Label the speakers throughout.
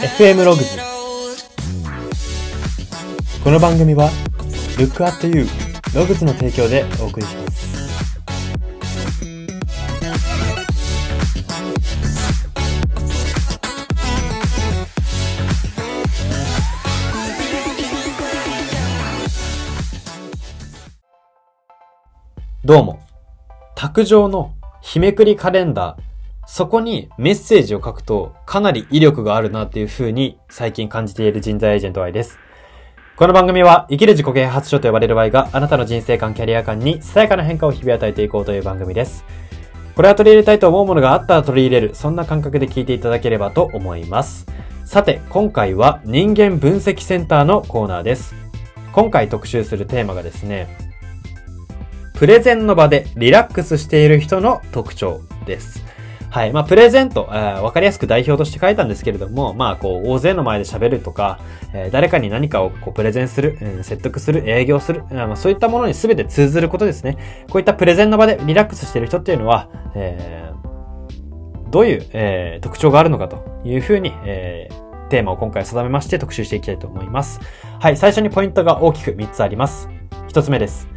Speaker 1: FM ログズこの番組は Look at You ログズの提供でお送りします。どうも。卓上の日めくりカレンダーそこにメッセージを書くとかなり威力があるなっていう風に最近感じている人材エージェント Y です。この番組は生きる自己啓発書と呼ばれる Y があなたの人生観、キャリア観にさやかな変化を日々与えていこうという番組です。これは取り入れたいと思うものがあったら取り入れる、そんな感覚で聞いていただければと思います。さて、今回は人間分析センターのコーナーです。今回特集するテーマがですね、プレゼンの場でリラックスしている人の特徴です。はい。まあ、プレゼント、えーわかりやすく代表として書いたんですけれども、まあ、こう、大勢の前で喋るとか、えー誰かに何かをこうプレゼンする、うん説得する、営業する、あまあ、そういったものに全て通ずることですね。こういったプレゼンの場でリラックスしている人っていうのは、えーどういう、えー特徴があるのかというふうに、えーテーマを今回定めまして特集していきたいと思います。はい。最初にポイントが大きく3つあります。1つ目です。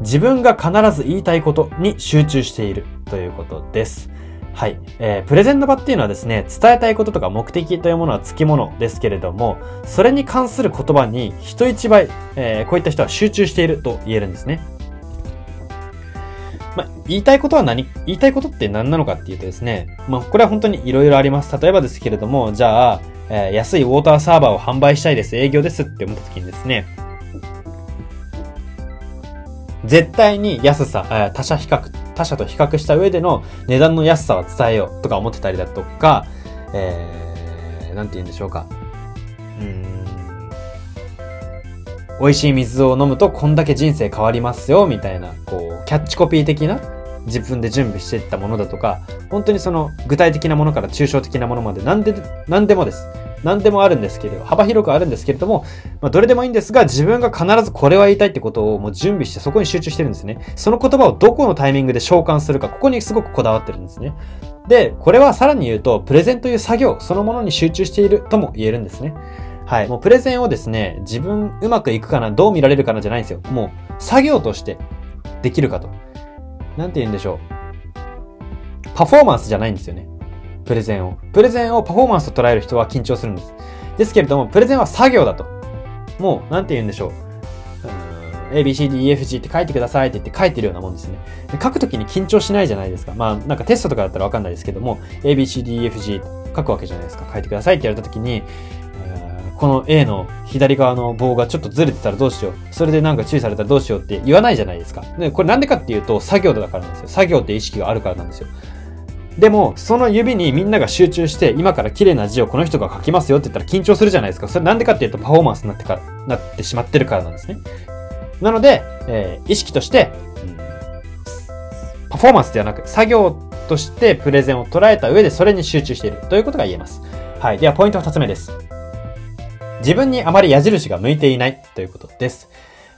Speaker 1: 自分が必ず言いたいことに集中しているということです。はい。えープレゼンの場っていうのはですね、伝えたいこととか目的というものは付き物ですけれども、それに関する言葉に人一倍、えーこういった人は集中していると言えるんですね。まあ、言いたいことは何、言いたいことって何なのかっていうとですね、まあ、これは本当に色々あります。例えばですけれども、じゃあ、えー安いウォーターサーバーを販売したいです、営業ですって思った時にですね、絶対に安さ、え他社比較、他社と比較した上での値段の安さは伝えようとか思ってたりだとか、えー、なんて言うんでしょうか。うん。美味しい水を飲むとこんだけ人生変わりますよ、みたいな、こう、キャッチコピー的な自分で準備していったものだとか、本当にその具体的なものから抽象的なものまで何で、何でもです。何でもあるんですけれど、幅広くあるんですけれども、まあ、どれでもいいんですが、自分が必ずこれは言いたいってことをもう準備してそこに集中してるんですね。その言葉をどこのタイミングで召喚するか、ここにすごくこだわってるんですね。で、これはさらに言うと、プレゼンという作業そのものに集中しているとも言えるんですね。はい。もうプレゼンをですね、自分うまくいくかな、どう見られるかなじゃないんですよ。もう作業としてできるかと。なんて言うんでしょう。パフォーマンスじゃないんですよね。プレゼンを。プレゼンをパフォーマンスと捉える人は緊張するんです。ですけれども、プレゼンは作業だと。もう、なんて言うんでしょう。うん A, B, C, D, E, F, G って書いてくださいって言って書いてるようなもんですね。で書くときに緊張しないじゃないですか。まあ、なんかテストとかだったらわかんないですけども、A, B, C, D, E, F, G 書くわけじゃないですか。書いてくださいって言われたときに、この A の左側の棒がちょっとずれてたらどうしよう。それでなんか注意されたらどうしようって言わないじゃないですか。で、これなんでかっていうと、作業だからなんですよ。作業って意識があるからなんですよ。でも、その指にみんなが集中して、今から綺麗な字をこの人が書きますよって言ったら緊張するじゃないですか。それなんでかっていうとパフォーマンスになってから、なってしまってるからなんですね。なので、えー意識として、パフォーマンスではなく、作業としてプレゼンを捉えた上でそれに集中しているということが言えます。はい。では、ポイント二つ目です。自分にあまり矢印が向いていないということです。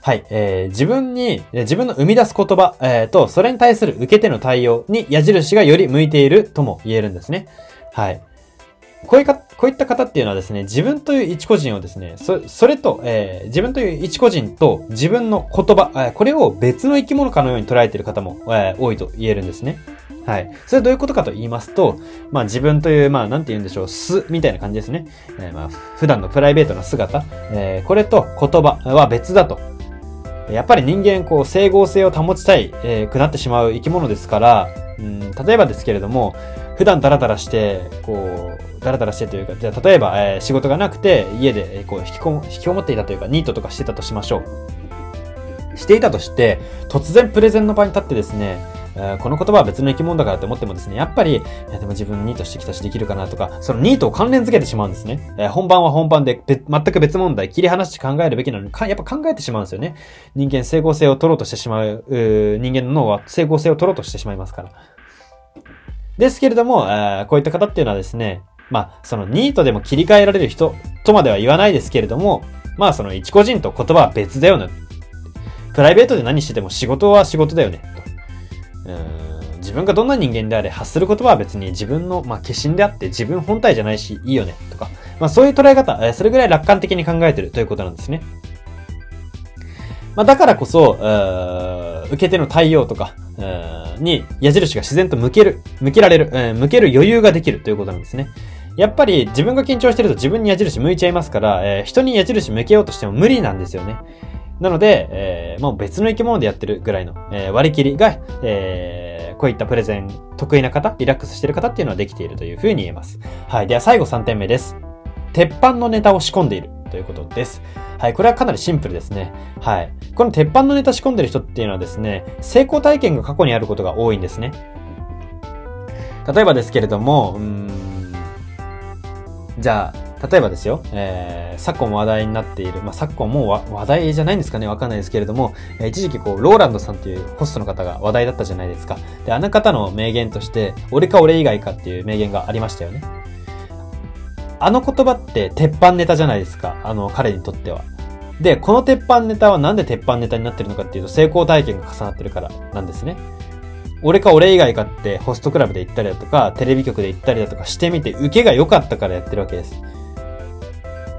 Speaker 1: はい。えー自分に、自分の生み出す言葉、えーと、それに対する受け手の対応に矢印がより向いているとも言えるんですね。はい。こういうか、こういった方っていうのはですね、自分という一個人をですね、そ、それと、えー自分という一個人と自分の言葉、えーこれを別の生き物かのように捉えている方も、えー多いと言えるんですね。はい。それはどういうことかと言いますと、まあ自分という、まあなんて言うんでしょう、素みたいな感じですね。えーまあ普段のプライベートな姿、えーこれと言葉は別だと。やっぱり人間、こう、整合性を保ちたい、えーくなってしまう生き物ですから、うん、例えばですけれども、普段ダラダラして、こう、ダラダラしてというか、じゃあ例えば、えー仕事がなくて、家で、こう、引きこも、引きこもっていたというか、ニートとかしてたとしましょう。していたとして、突然プレゼンの場に立ってですね、この言葉は別の生き物だからって思ってもですね、やっぱり、いやでも自分ニートしてきたしできるかなとか、そのニートを関連づけてしまうんですね。えー本番は本番で全く別問題、切り離して考えるべきなのに、やっぱ考えてしまうんですよね。人間整合性を取ろうとしてしまう、う人間の脳は整合性を取ろうとしてしまいますから。ですけれども、えーこういった方っていうのはですね、まあ、そのニートでも切り替えられる人とまでは言わないですけれども、まあ、その一個人と言葉は別だよね。プライベートで何してても仕事は仕事だよね。と自分がどんな人間であれ発する言葉は別に自分の、まあ、化身であって自分本体じゃないしいいよねとか、まあ、そういう捉え方、え、それぐらい楽観的に考えてるということなんですね。まあ、だからこそ、受け手の対応とか、に矢印が自然と向ける、向けられる、え、向ける余裕ができるということなんですね。やっぱり自分が緊張してると自分に矢印向いちゃいますから、え、人に矢印向けようとしても無理なんですよね。なので、えー、もう別の生き物でやってるぐらいの、えー、割り切りが、えー、こういったプレゼン得意な方、リラックスしてる方っていうのはできているというふうに言えます。はい。では最後3点目です。鉄板のネタを仕込んでいるということです。はい、これはかなりシンプルですね。はい。この鉄板のネタ仕込んでる人っていうのはですね、成功体験が過去にあることが多いんですね。例えばですけれども、うん、じゃあ、例えばですよ、えー、昨今話題になっている、まあ、昨今もう話題じゃないんですかねわかんないですけれども、えー、一時期こう、ローランドさんっていうホストの方が話題だったじゃないですか。で、あの方の名言として、俺か俺以外かっていう名言がありましたよね。あの言葉って鉄板ネタじゃないですか。あの彼にとっては。で、この鉄板ネタはなんで鉄板ネタになってるのかっていうと成功体験が重なってるからなんですね。俺か俺以外かってホストクラブで行ったりだとか、テレビ局で行ったりだとかしてみて、受けが良かったからやってるわけです。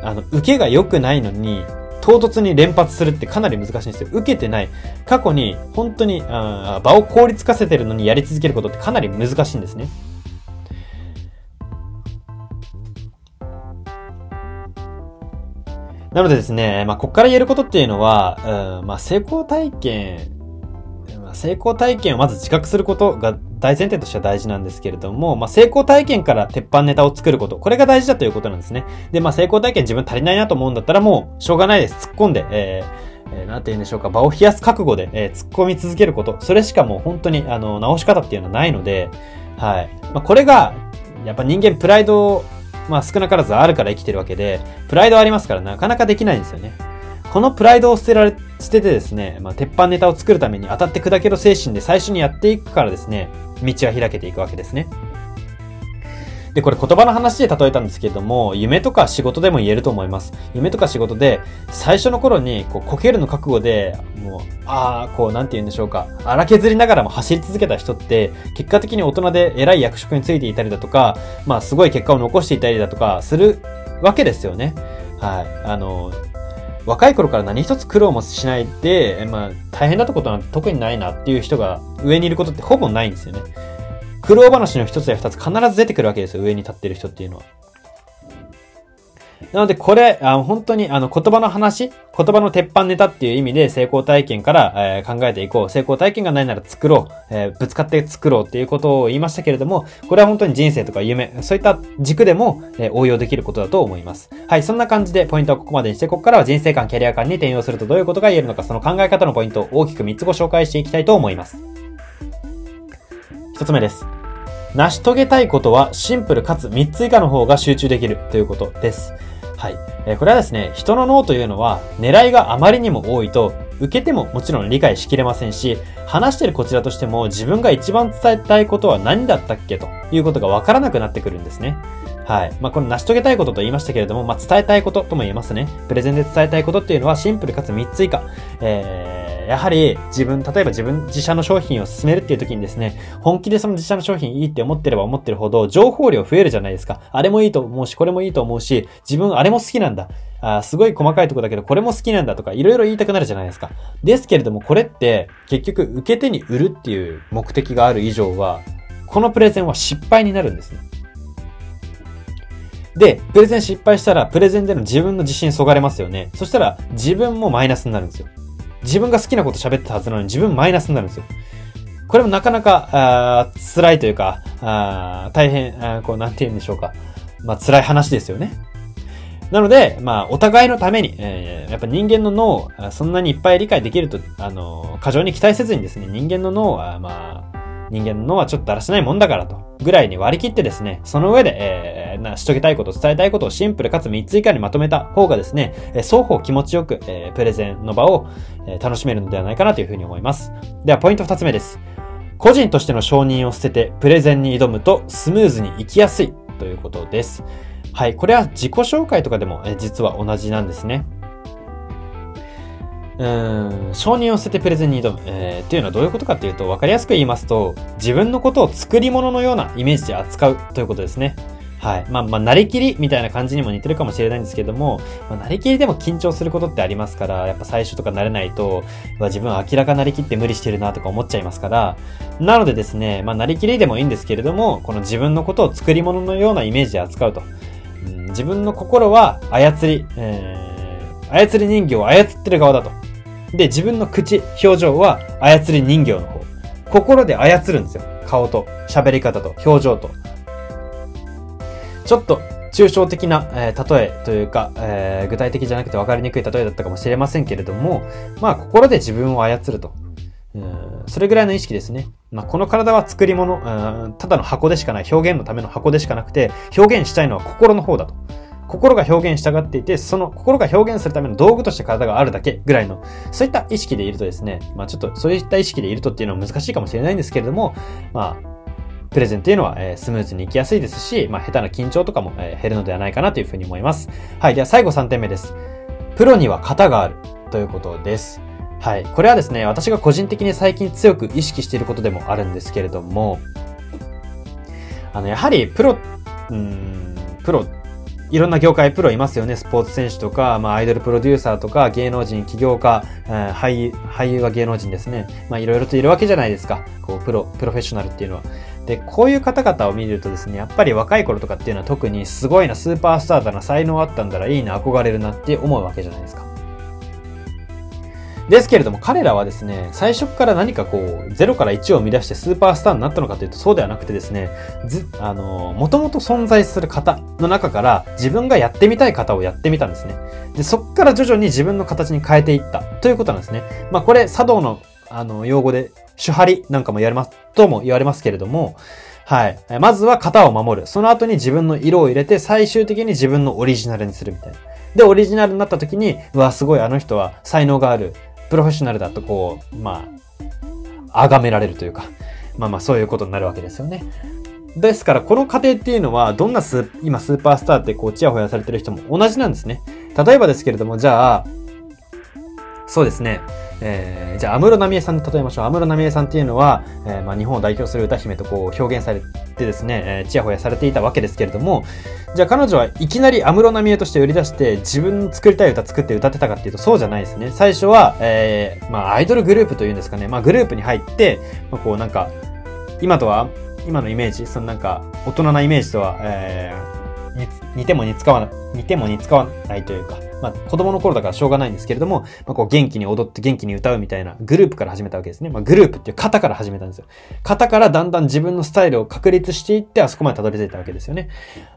Speaker 1: あの、受けが良くないのに、唐突に連発するってかなり難しいんですよ。受けてない。過去に本当にあ場を効率化せてるのにやり続けることってかなり難しいんですね。なのでですね、まあ、こっから言えることっていうのは、うん、まあ、成功体験、成功体験をまず自覚することが大前提としては大事なんですけれども、まあ、成功体験から鉄板ネタを作ること、これが大事だということなんですね。で、まあ、成功体験自分足りないなと思うんだったらもう、しょうがないです。突っ込んで、えー、えー、なんて言うんでしょうか、場を冷やす覚悟で、えー、突っ込み続けること。それしかもう本当に、あの、直し方っていうのはないので、はい。まあ、これが、やっぱ人間プライドまあ少なからずあるから生きてるわけで、プライドありますからなかなかできないんですよね。このプライドを捨てられ、捨ててですね、まあ、鉄板ネタを作るために当たって砕ける精神で最初にやっていくからですね、道は開けていくわけですね。で、これ言葉の話で例えたんですけれども、夢とか仕事でも言えると思います。夢とか仕事で、最初の頃に、こう、こけるの覚悟で、もう、ああ、こう、なんて言うんでしょうか。荒削りながらも走り続けた人って、結果的に大人で偉い役職についていたりだとか、まあ、すごい結果を残していたりだとか、するわけですよね。はい。あの、若い頃から何一つ苦労もしないで、まあ、大変だったことなんて特にないなっていう人が上にいることってほぼないんですよね。苦労話の一つや二つ必ず出てくるわけですよ、上に立ってる人っていうのは。なので、これ、あ本当に、あの、言葉の話、言葉の鉄板ネタっていう意味で成功体験から、えー、考えていこう。成功体験がないなら作ろう。えー、ぶつかって作ろうっていうことを言いましたけれども、これは本当に人生とか夢、そういった軸でも、えー、応用できることだと思います。はい、そんな感じでポイントはここまでにして、ここからは人生観、キャリア観に転用するとどういうことが言えるのか、その考え方のポイントを大きく3つご紹介していきたいと思います。1つ目です。成し遂げたいことはシンプルかつ3つ以下の方が集中できるということです。はい。えこれはですね、人の脳というのは狙いがあまりにも多いと受けてももちろん理解しきれませんし、話してるこちらとしても自分が一番伝えたいことは何だったっけということがわからなくなってくるんですね。はい。まあ、この成し遂げたいことと言いましたけれども、まあ、伝えたいこととも言えますね。プレゼンで伝えたいことっていうのはシンプルかつ3つ以下。えーやはり自分、例えば自分自社の商品を進めるっていう時にですね、本気でその自社の商品いいって思ってれば思ってるほど情報量増えるじゃないですか。あれもいいと思うし、これもいいと思うし、自分あれも好きなんだ。あすごい細かいとこだけど、これも好きなんだとか、いろいろ言いたくなるじゃないですか。ですけれども、これって、結局、受け手に売るっていう目的がある以上は、このプレゼンは失敗になるんですね。で、プレゼン失敗したら、プレゼンでの自分の自信そがれますよね。そしたら、自分もマイナスになるんですよ。自分が好きなこと喋ったはずなのに自分マイナスになるんですよ。これもなかなか、あ辛いというか、あ大変あ、こう、なんて言うんでしょうか。まあ、辛い話ですよね。なので、まあ、お互いのために、えー、やっぱ人間の脳をそんなにいっぱい理解できると、あの、過剰に期待せずにですね、人間の脳は、まあ、人間の脳はちょっとだらしないもんだからと、ぐらいに割り切ってですね、その上で、えー、成し遂げたいこと、伝えたいことをシンプルかつ3つ以下にまとめた方がですね、え双方気持ちよく、えー、プレゼンの場を、えー、楽しめるのではないかなというふうに思います。では、ポイント2つ目です。個人としての承認を捨てて、プレゼンに挑むとスムーズに行きやすいということです。はい。これは自己紹介とかでも、え実は同じなんですね。うん、承認を捨ててプレゼンに挑む。えー、っていうのはどういうことかっていうと、わかりやすく言いますと、自分のことを作り物のようなイメージで扱うということですね。はい。まあ、まあ、なりきりみたいな感じにも似てるかもしれないんですけども、まあ、なりきりでも緊張することってありますから、やっぱ最初とか慣れないと、自分は明らかなりきって無理してるなとか思っちゃいますから、なのでですね、まあ、なりきりでもいいんですけれども、この自分のことを作り物のようなイメージで扱うと。うん、自分の心は操り、えー、操り人形を操ってる側だと。で、自分の口、表情は操り人形の方。心で操るんですよ。顔と、喋り方と、表情と。ちょっと抽象的な、えー、例えというか、えー、具体的じゃなくて分かりにくい例えだったかもしれませんけれども、まあ、心で自分を操ると。うんそれぐらいの意識ですね。まあ、この体は作り物、うん、ただの箱でしかない、表現のための箱でしかなくて、表現したいのは心の方だと。心が表現したがっていて、その心が表現するための道具として体があるだけぐらいの、そういった意識でいるとですね、まあちょっとそういった意識でいるとっていうのは難しいかもしれないんですけれども、まあプレゼンっていうのは、えー、スムーズにいきやすいですし、まあ、下手な緊張とかも、えー、減るのではないかなというふうに思います。はい。では最後3点目です。プロには型があるということです。はい。これはですね、私が個人的に最近強く意識していることでもあるんですけれども、あの、やはりプロ、うん、プロいろんな業界プロいますよね。スポーツ選手とか、まあ、アイドルプロデューサーとか、芸能人、起業家、えー、俳優、俳優は芸能人ですね。まあ、いろいろといるわけじゃないですか。こう、プロ、プロフェッショナルっていうのは。で、こういう方々を見るとですね、やっぱり若い頃とかっていうのは特にすごいな、スーパースターだな、才能あったんだらいいな、憧れるなって思うわけじゃないですか。ですけれども彼らはですね、最初から何かこう、0から1を生み出してスーパースターになったのかというとそうではなくてですね、ず、あの、もともと存在する方の中から自分がやってみたい方をやってみたんですね。で、そっから徐々に自分の形に変えていったということなんですね。まあこれ、茶道の、あの、用語で、手張りなんかも言われます、とも言われますけれども、はい。まずは型を守る。その後に自分の色を入れて、最終的に自分のオリジナルにするみたいな。で、オリジナルになった時に、うわ、すごい、あの人は才能がある。プロフェッショナルだとこう、まあ、崇められるというか、まあまあそういうことになるわけですよね。ですから、この過程っていうのは、どんなス今スーパースターってこう、チヤホヤされてる人も同じなんですね。例えばですけれども、じゃあ、そうですね。えー、じゃあ、安室奈美恵さんで例えましょう。安室奈美恵さんっていうのは、えー、まあ、日本を代表する歌姫とこう表現されてですね、えー、ちやほやされていたわけですけれども、じゃあ彼女はいきなり安室奈美恵として売り出して、自分の作りたい歌作って歌ってたかっていうと、そうじゃないですね。最初は、えー、まあ、アイドルグループというんですかね。まあ、グループに入って、まあ、こうなんか、今とは、今のイメージ、そのなんか、大人なイメージとは、えー、似ても似つかわない、似ても似つかわないというか、まあ、子供の頃だからしょうがないんですけれども、まあ、こう元気に踊って元気に歌うみたいなグループから始めたわけですね。まあ、グループっていう型から始めたんですよ。型からだんだん自分のスタイルを確立していって、あそこまでたどり着いたわけですよね。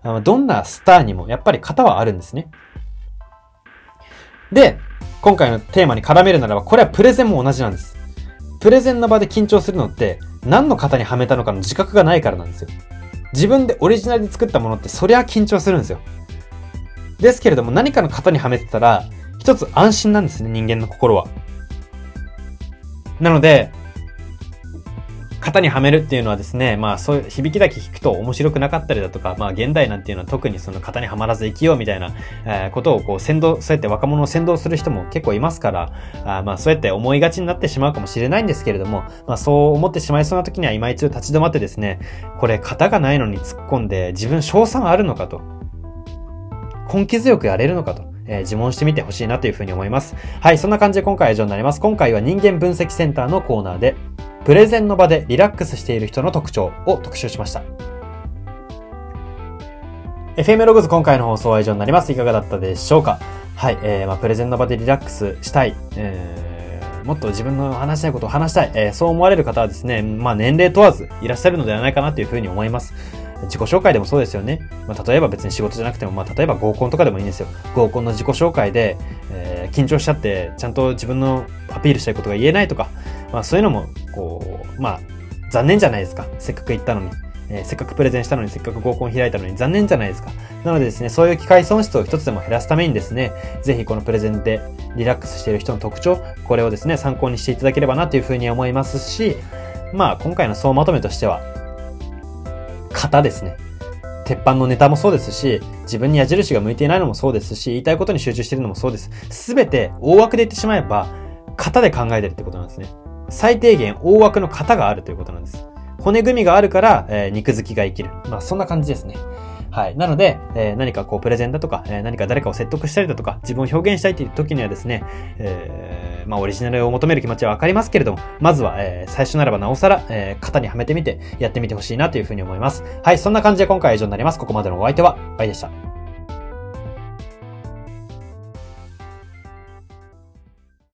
Speaker 1: あのどんなスターにもやっぱり型はあるんですね。で、今回のテーマに絡めるならば、これはプレゼンも同じなんです。プレゼンの場で緊張するのって、何の型にはめたのかの自覚がないからなんですよ。自分でオリジナルで作ったものってそりゃ緊張するんですよ。ですけれども何かの型にはめてたら、一つ安心なんですね、人間の心は。なので、型にはめるっていうのはですね、まあそういう響きだけ聞くと面白くなかったりだとか、まあ現代なんていうのは特にその型にはまらず生きようみたいな、え、ことをこう先導、そうやって若者を先導する人も結構いますから、あまあそうやって思いがちになってしまうかもしれないんですけれども、まあそう思ってしまいそうな時には今一度立ち止まってですね、これ型がないのに突っ込んで自分賞賛あるのかと。根気強くやれるのかと。え、自問してみてほしいなというふうに思います。はい、そんな感じで今回は以上になります。今回は人間分析センターのコーナーで、プレゼンの場でリラックスしている人の特徴を特集しました。FM ログズ今回の放送は以上になります。いかがだったでしょうか？はい、えー、まあ、プレゼンの場でリラックスしたい、えー、もっと自分の話したいことを話したい、えー、そう思われる方はですね、まあ、年齢問わずいらっしゃるのではないかなというふうに思います。自己紹介でもそうですよね。まあ、例えば別に仕事じゃなくても、まあ、例えば合コンとかでもいいんですよ。合コンの自己紹介で、えー、緊張しちゃって、ちゃんと自分のアピールしたいことが言えないとか、まあ、そういうのも、こう、まあ、残念じゃないですか。せっかく行ったのに。えー、せっかくプレゼンしたのに、せっかく合コン開いたのに残念じゃないですか。なのでですね、そういう機会損失を一つでも減らすためにですね、ぜひこのプレゼンでリラックスしている人の特徴、これをですね、参考にしていただければなというふうに思いますし、まあ、今回の総まとめとしては、型ですね。鉄板のネタもそうですし、自分に矢印が向いていないのもそうですし、言いたいことに集中しているのもそうです。すべて大枠で言ってしまえば、型で考えてるってことなんですね。最低限大枠の型があるということなんです。骨組みがあるから、えー、肉付きが生きる。まあそんな感じですね。はい。なので、えー、何かこうプレゼンだとか、えー、何か誰かを説得したりだとか、自分を表現したいという時にはですね、えー、まあオリジナルを求める気持ちはわかりますけれども、まずは、えー、最初ならばなおさら、えー、型にはめてみて、やってみてほしいなというふうに思います。はい。そんな感じで今回は以上になります。ここまでのお相手は、バイでした。